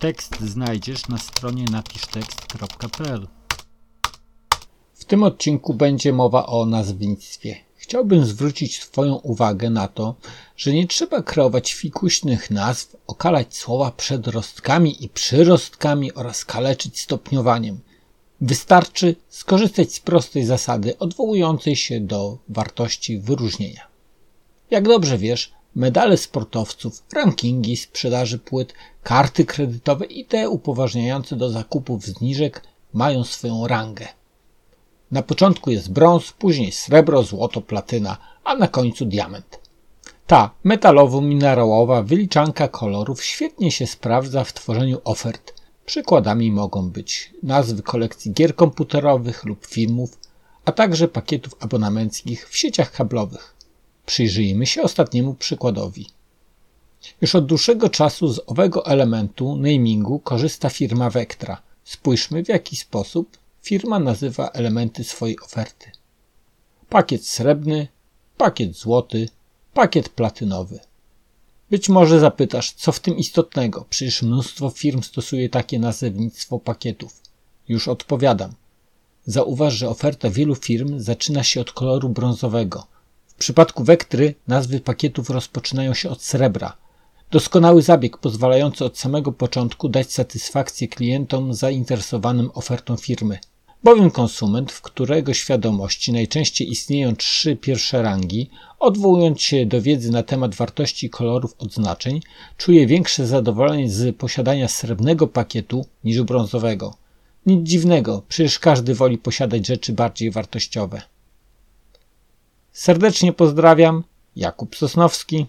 Tekst znajdziesz na stronie napisztekst.pl. W tym odcinku będzie mowa o nazwnictwie. Chciałbym zwrócić Twoją uwagę na to, że nie trzeba kreować fikuśnych nazw, okalać słowa przedrostkami i przyrostkami oraz kaleczyć stopniowaniem. Wystarczy skorzystać z prostej zasady odwołującej się do wartości wyróżnienia. Jak dobrze wiesz, medale sportowców, rankingi sprzedaży płyt, karty kredytowe i te upoważniające do zakupów zniżek mają swoją rangę. Na początku jest brąz, później srebro, złoto, platyna, a na końcu diament. Ta metalowo-minerałowa wyliczanka kolorów świetnie się sprawdza w tworzeniu ofert. Przykładami mogą być nazwy kolekcji gier komputerowych lub filmów, a także pakietów abonamenckich w sieciach kablowych. Przyjrzyjmy się ostatniemu przykładowi. Już od dłuższego czasu z owego elementu namingu korzysta firma Vectra. Spójrzmy w jaki sposób firma nazywa elementy swojej oferty. Pakiet srebrny, pakiet złoty, pakiet platynowy. Być może zapytasz, co w tym istotnego, przecież mnóstwo firm stosuje takie nazewnictwo pakietów. Już odpowiadam. Zauważ, że oferta wielu firm zaczyna się od koloru brązowego. W przypadku Wektry nazwy pakietów rozpoczynają się od srebra. Doskonały zabieg pozwalający od samego początku dać satysfakcję klientom zainteresowanym ofertą firmy bowiem konsument, w którego świadomości najczęściej istnieją trzy pierwsze rangi, odwołując się do wiedzy na temat wartości kolorów odznaczeń, czuje większe zadowolenie z posiadania srebrnego pakietu niż brązowego. Nic dziwnego, przecież każdy woli posiadać rzeczy bardziej wartościowe. Serdecznie pozdrawiam, Jakub Sosnowski.